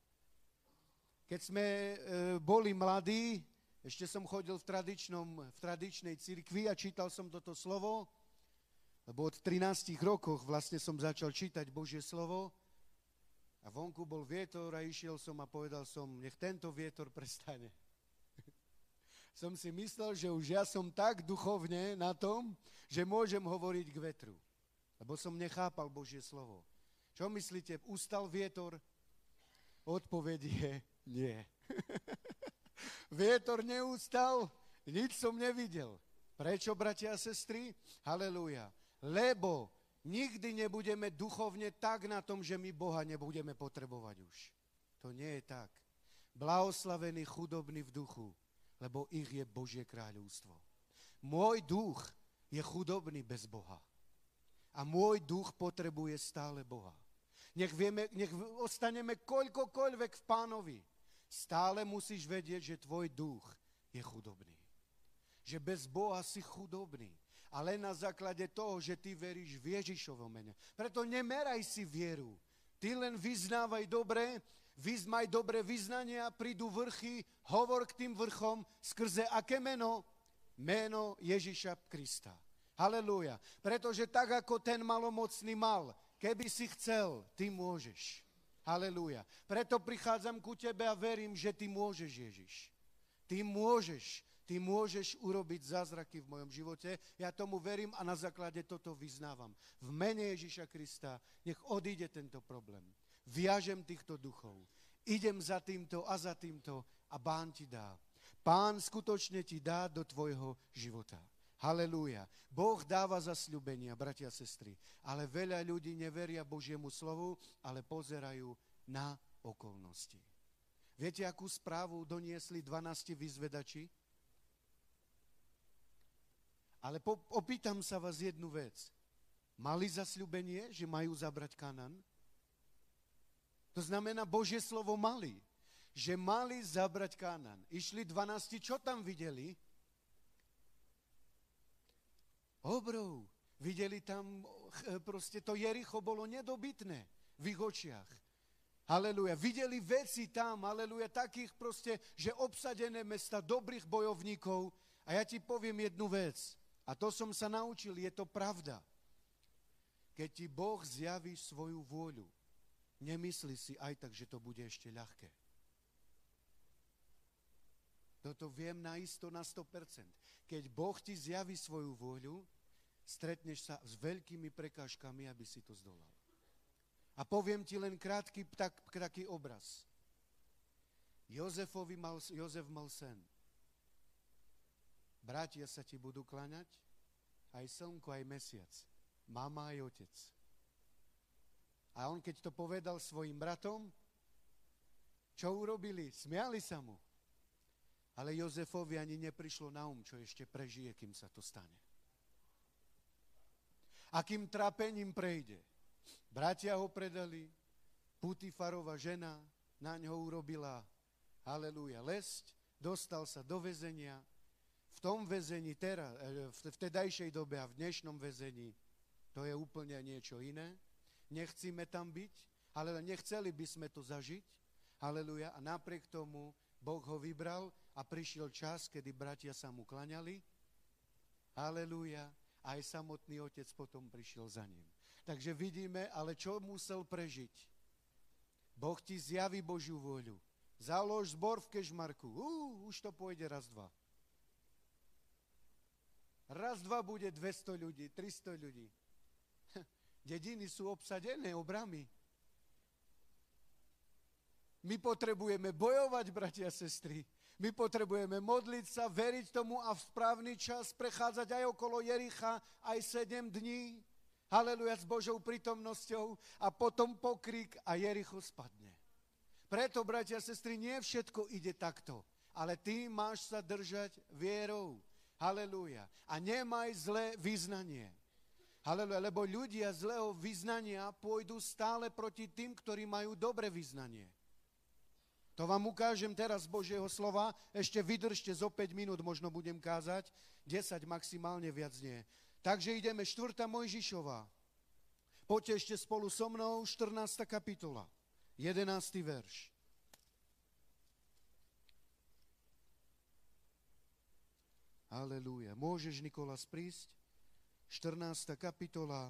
Keď sme e, boli mladí, ešte som chodil v, tradičnom, v tradičnej cirkvi a čítal som toto slovo, lebo od 13 rokoch vlastne som začal čítať Božie slovo a vonku bol vietor a išiel som a povedal som, nech tento vietor prestane. [LAUGHS] som si myslel, že už ja som tak duchovne na tom, že môžem hovoriť k vetru. Lebo som nechápal Božie slovo. Čo myslíte, ustal vietor? Odpoveď je nie. [LAUGHS] Vietor neustal, nič som nevidel. Prečo, bratia a sestry? Halelúja. Lebo nikdy nebudeme duchovne tak na tom, že my Boha nebudeme potrebovať už. To nie je tak. Blahoslavení chudobní v duchu, lebo ich je Božie kráľovstvo. Môj duch je chudobný bez Boha. A môj duch potrebuje stále Boha. Nech, vieme, nech ostaneme koľkokoľvek v pánovi. Stále musíš vedieť, že tvoj duch je chudobný. Že bez Boha si chudobný. A len na základe toho, že ty veríš v Ježišovom mene. Preto nemeraj si vieru. Ty len vyznávaj dobre, vyzmaj dobre vyznania, prídu vrchy, hovor k tým vrchom, skrze aké meno? Meno Ježiša Krista. Halelúja. Pretože tak, ako ten malomocný mal, keby si chcel, ty môžeš. Halelúja. Preto prichádzam ku tebe a verím, že ty môžeš, Ježiš. Ty môžeš. Ty môžeš urobiť zázraky v mojom živote. Ja tomu verím a na základe toto vyznávam. V mene Ježiša Krista nech odíde tento problém. Viažem týchto duchov. Idem za týmto a za týmto a Pán ti dá. Pán skutočne ti dá do tvojho života. Halelúja. Boh dáva zasľubenia, bratia a sestry, ale veľa ľudí neveria Božiemu slovu, ale pozerajú na okolnosti. Viete, akú správu doniesli 12 vyzvedači? Ale po, opýtam sa vás jednu vec. Mali zasľubenie, že majú zabrať Kanan? To znamená, Božie slovo mali. Že mali zabrať Kanan. Išli 12, čo tam videli? obrov. Videli tam, proste to Jericho bolo nedobytné v ich očiach. Aleluja. Videli veci tam, aleluja, takých proste, že obsadené mesta dobrých bojovníkov. A ja ti poviem jednu vec. A to som sa naučil, je to pravda. Keď ti Boh zjaví svoju vôľu, nemyslí si aj tak, že to bude ešte ľahké. Toto viem na isto na 100%. Keď Boh ti zjaví svoju vôľu, stretneš sa s veľkými prekážkami, aby si to zdolal. A poviem ti len krátky tak, taký obraz. Jozefovi mal, Jozef mal sen. Bratia sa ti budú klaňať, aj slnko, aj mesiac. Mama aj otec. A on, keď to povedal svojim bratom, čo urobili? Smiali sa mu. Ale Jozefovi ani neprišlo na um, čo ešte prežije, kým sa to stane akým trápením prejde. Bratia ho predali, Putifarova žena na ňo urobila, haleluja, lesť, dostal sa do väzenia, tom väzení teraz, e, v vtedajšej dobe a v dnešnom väzení, to je úplne niečo iné. Nechcíme tam byť, ale nechceli by sme to zažiť. Haleluja. A napriek tomu Boh ho vybral a prišiel čas, kedy bratia sa mu klaňali. Haleluja aj samotný otec potom prišiel za ním. Takže vidíme, ale čo musel prežiť? Boh ti zjaví Božiu vôľu. Založ zbor v Kežmarku. Uh, už to pôjde raz, dva. Raz, dva bude 200 ľudí, 300 ľudí. [LAUGHS] Dediny sú obsadené obrami. My potrebujeme bojovať, bratia a sestry. My potrebujeme modliť sa, veriť tomu a v správny čas prechádzať aj okolo Jericha aj 7 dní. Haleluja s Božou prítomnosťou a potom pokrik a Jericho spadne. Preto, bratia a sestry, nie všetko ide takto, ale ty máš sa držať vierou. Haleluja. A nemaj zlé vyznanie. Haleluja, lebo ľudia zlého vyznania pôjdu stále proti tým, ktorí majú dobre vyznanie. To vám ukážem teraz z Božieho slova. Ešte vydržte zo 5 minút, možno budem kázať. 10 maximálne viac nie. Takže ideme 4. Mojžišová. Poďte ešte spolu so mnou, 14. kapitola, 11. verš. Halelúja. Môžeš, Nikolas, prísť? 14. kapitola,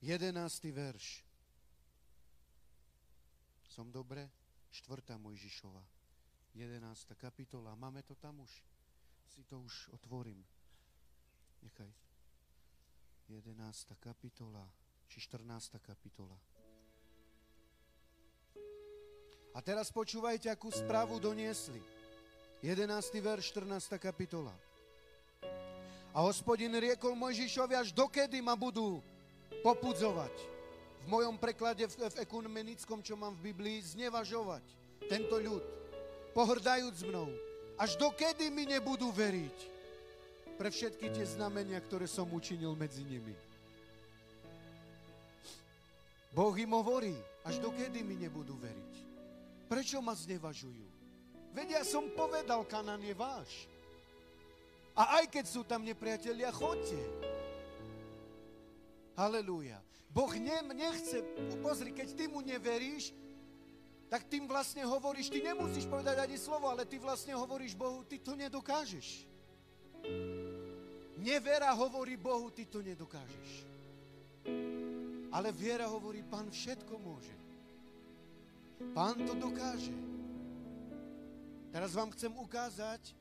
11. verš. Som dobre? 4. Mojžišova, 11. kapitola. Máme to tam už? Si to už otvorím. Nechaj. 11. kapitola, či 14. kapitola. A teraz počúvajte, akú správu doniesli. 11. verš, 14. kapitola. A hospodin riekol Mojžišovi, až dokedy ma budú popudzovať v mojom preklade v, v ekumenickom, čo mám v Biblii, znevažovať tento ľud, pohrdajúc mnou. Až dokedy mi nebudú veriť pre všetky tie znamenia, ktoré som učinil medzi nimi. Boh im hovorí, až dokedy mi nebudú veriť. Prečo ma znevažujú? Veď ja som povedal, Kanan je váš. A aj keď sú tam nepriatelia, chodte. Halelúja. Boh ne, nechce, pozri, keď ty mu neveríš, tak tým vlastne hovoríš, ty nemusíš povedať ani slovo, ale ty vlastne hovoríš Bohu, ty to nedokážeš. Nevera hovorí Bohu, ty to nedokážeš. Ale viera hovorí, pán všetko môže. Pán to dokáže. Teraz vám chcem ukázať,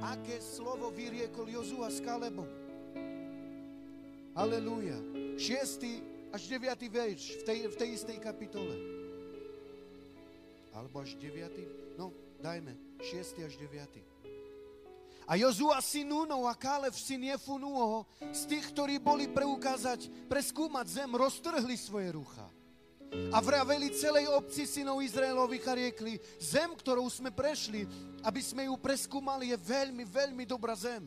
aké slovo vyriekol Jozua s Kalebom. Aleluja. Šiestý až 9. verš v tej, v tej istej kapitole. Alebo až 9. No, dajme, 6. až 9. A Jozua syn Núnov a Kálev syn Jefunúho z tých, ktorí boli preukázať, preskúmať zem, roztrhli svoje rucha. A vraveli celej obci synov Izraelových a riekli, zem, ktorou sme prešli, aby sme ju preskúmali, je veľmi, veľmi dobrá zem.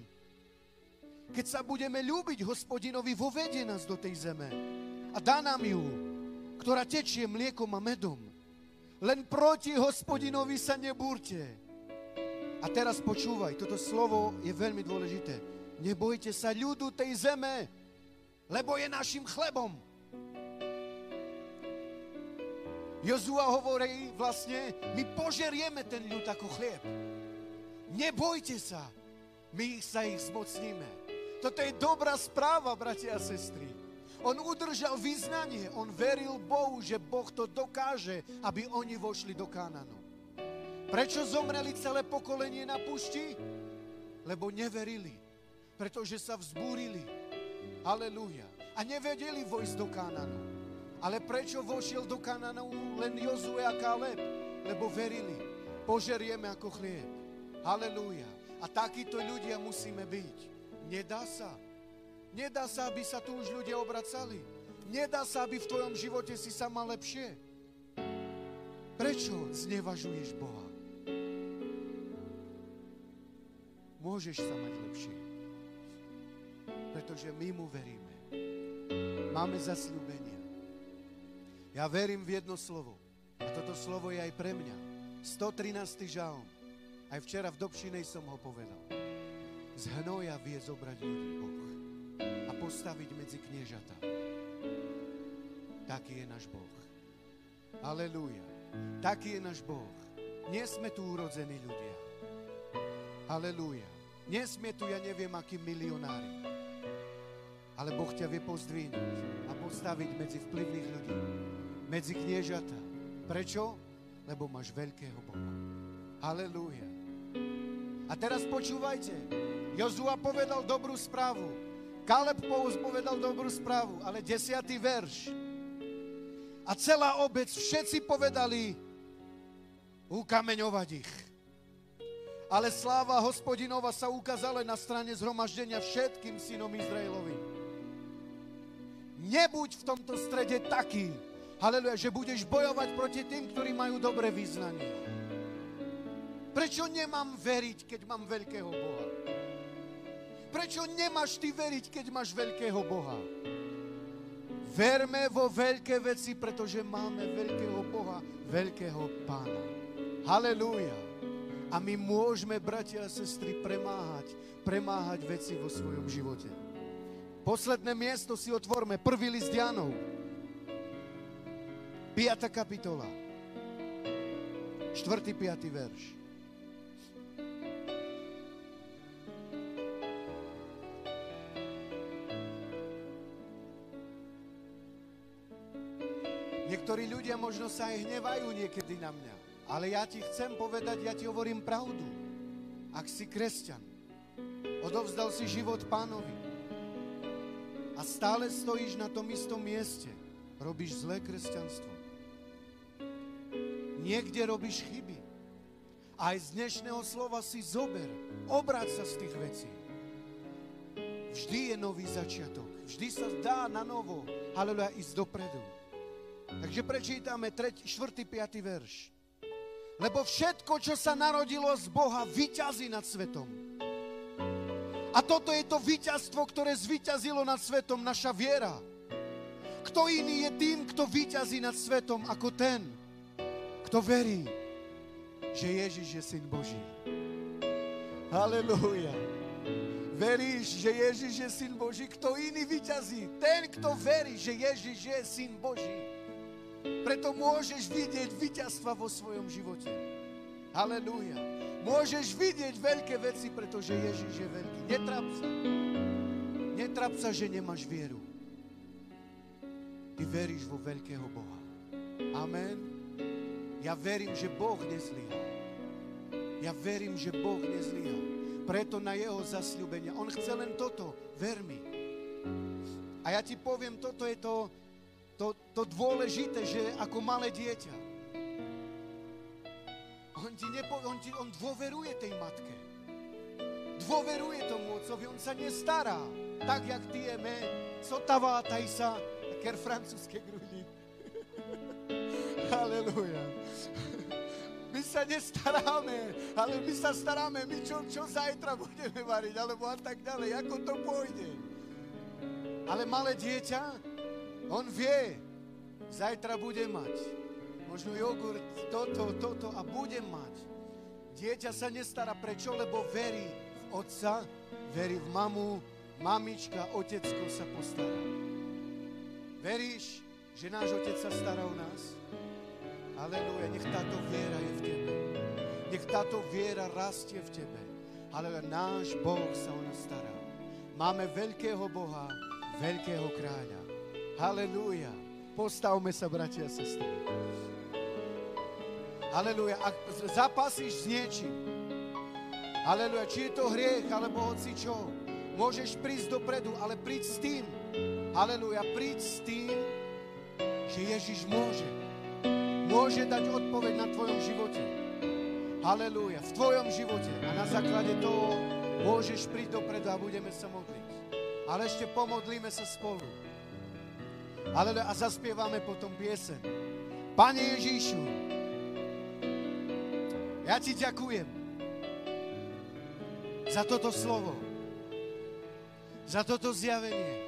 Keď sa budeme ľúbiť hospodinovi, vovedie nás do tej zeme a dá nám ju, ktorá tečie mliekom a medom. Len proti hospodinovi sa nebúrte. A teraz počúvaj, toto slovo je veľmi dôležité. Nebojte sa ľudu tej zeme, lebo je našim chlebom. Jozua hovorí vlastne, my požerieme ten ľud ako chlieb. Nebojte sa, my sa ich zmocníme. Toto je dobrá správa, bratia a sestry. On udržal vyznanie, on veril Bohu, že Boh to dokáže, aby oni vošli do Kánanu. Prečo zomreli celé pokolenie na pušti? Lebo neverili, pretože sa vzbúrili. Aleluja. A nevedeli vojsť do Kánanu. Ale prečo vošiel do Kananu len Jozue a Kaleb? Lebo verili. Požerieme ako chlieb. Halelúja. A takíto ľudia musíme byť. Nedá sa. Nedá sa, aby sa tu už ľudia obracali. Nedá sa, aby v tvojom živote si sa mal lepšie. Prečo znevažuješ Boha? Môžeš sa mať lepšie. Pretože my mu veríme. Máme zasľúbenia. Ja verím v jedno slovo. A toto slovo je aj pre mňa. 113. žalm. Aj včera v Dobšinej som ho povedal. Z hnoja vie zobrať ľudí Boh postaviť medzi kniežata. Taký je náš Boh. Aleluja. Taký je náš Boh. Nie sme tu urodzení ľudia. Aleluja. Nie sme tu, ja neviem, akí milionári. Ale Boh ťa vie pozdvihnúť a postaviť medzi vplyvných ľudí. Medzi kniežata. Prečo? Lebo máš veľkého Boha. Aleluja. A teraz počúvajte. Jozua povedal dobrú správu. Kaleb povedal dobrú správu, ale desiatý verš. A celá obec, všetci povedali, ukameňovať ich. Ale sláva hospodinova sa ukázala na strane zhromaždenia všetkým synom Izraelovým. Nebuď v tomto strede taký, haleluja, že budeš bojovať proti tým, ktorí majú dobré vyznanie. Prečo nemám veriť, keď mám veľkého Boha? Prečo nemáš ty veriť, keď máš veľkého Boha? Verme vo veľké veci, pretože máme veľkého Boha, veľkého Pána. Halelúja. A my môžeme, bratia a sestry, premáhať, premáhať veci vo svojom živote. Posledné miesto si otvorme, prvý list Janov. 5. kapitola. 4. 5. verš. Niektorí ľudia možno sa aj hnevajú niekedy na mňa. Ale ja ti chcem povedať, ja ti hovorím pravdu. Ak si kresťan, odovzdal si život pánovi a stále stojíš na tom istom mieste, robíš zlé kresťanstvo. Niekde robíš chyby. Aj z dnešného slova si zober, obráť sa z tých vecí. Vždy je nový začiatok. Vždy sa dá na novo, haleluja, ísť dopredu. Takže prečítame 3, 4, 5 verš. Lebo všetko, čo sa narodilo z Boha, vyťazí nad svetom. A toto je to víťazstvo, ktoré zvyťazilo nad svetom, naša viera. Kto iný je tým, kto vyťazí nad svetom, ako ten, kto verí, že Ježiš je Syn Boží. Halelúja. Veríš, že Ježiš je Syn Boží? Kto iný vyťazí? Ten, kto verí, že Ježiš je Syn Boží. Preto môžeš vidieť víťazstva vo svojom živote. Halelúja. Môžeš vidieť veľké veci, pretože Ježiš je veľký. Netrap sa. Netrap sa, že nemáš vieru. Ty veríš vo veľkého Boha. Amen. Ja verím, že Boh nezlyhal. Ja verím, že Boh nezlyhal. Preto na jeho zasľúbenia. On chce len toto. Ver mi. A ja ti poviem, toto je to, to, to dôležité, že ako malé dieťa, on ti, nepo, on, ti on dôveruje tej matke. Dôveruje tomu otcovi, on sa nestará. Tak, jak ty jeme, sotavá taj sa, takér francúzske grudi. [LAUGHS] Halleluja. Sa nestaráme, ale my sa staráme, my čo, čo zajtra budeme variť, alebo a tak ďalej, ako to pôjde. Ale malé dieťa, on vie, zajtra bude mať možno jogurt, toto, toto a bude mať. Dieťa sa nestará prečo, lebo verí v otca, verí v mamu, mamička, otecko sa postará. Veríš, že náš otec sa stará o nás? Aleluja, nech táto viera je v tebe. Nech táto viera rastie v tebe. Ale náš Boh sa o nás stará. Máme veľkého Boha, veľkého kráľa. Halelúja. Postavme sa, bratia a sestry. Halelúja. Ak zapasíš s niečím, halelúja, či je to hriech, alebo hoci čo, môžeš prísť dopredu, ale príď s tým. Halelúja, príď s tým, že Ježiš môže. Môže dať odpoveď na tvojom živote. Halelúja, v tvojom živote. A na základe toho môžeš prísť dopredu a budeme sa modliť. Ale ešte pomodlíme sa spolu. Ale a zaspievame potom piesen. Pane Ježíšu, ja ti ďakujem za toto slovo, za toto zjavenie,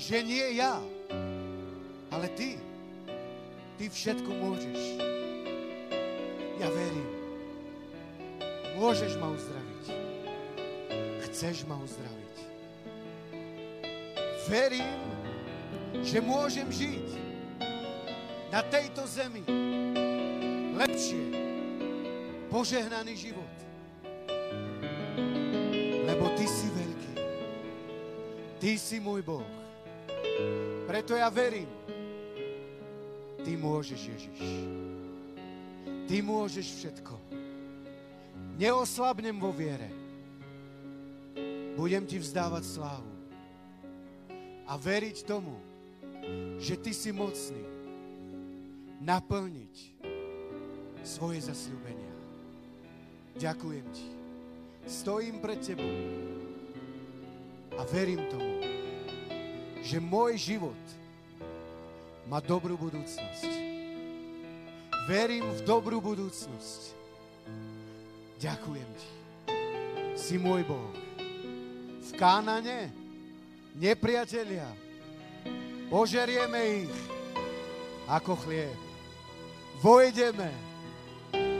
že nie ja, ale ty, ty všetko môžeš. Ja verím. Môžeš ma uzdraviť. Chceš ma uzdraviť. Verím, že môžem žiť na tejto zemi lepšie, požehnaný život. Lebo Ty si veľký. Ty si môj Boh. Preto ja verím, Ty môžeš, Ježiš. Ty môžeš všetko. Neoslabnem vo viere. Budem Ti vzdávať slávu. A veriť tomu, že Ty si mocný naplniť svoje zasľúbenia. Ďakujem Ti. Stojím pred Tebou a verím tomu, že môj život má dobrú budúcnosť. Verím v dobrú budúcnosť. Ďakujem Ti. Si môj Boh. V Kánane nepriatelia. Požerieme ich ako chlieb. Vojdeme,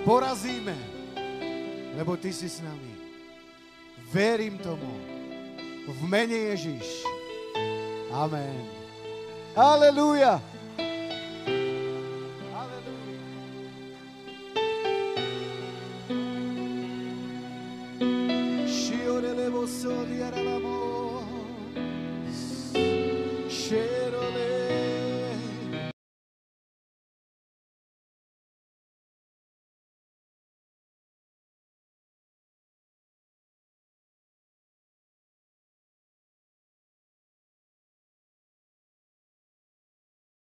porazíme, lebo Ty si s nami. Verím tomu. V mene Ježiš. Amen. Aleluja.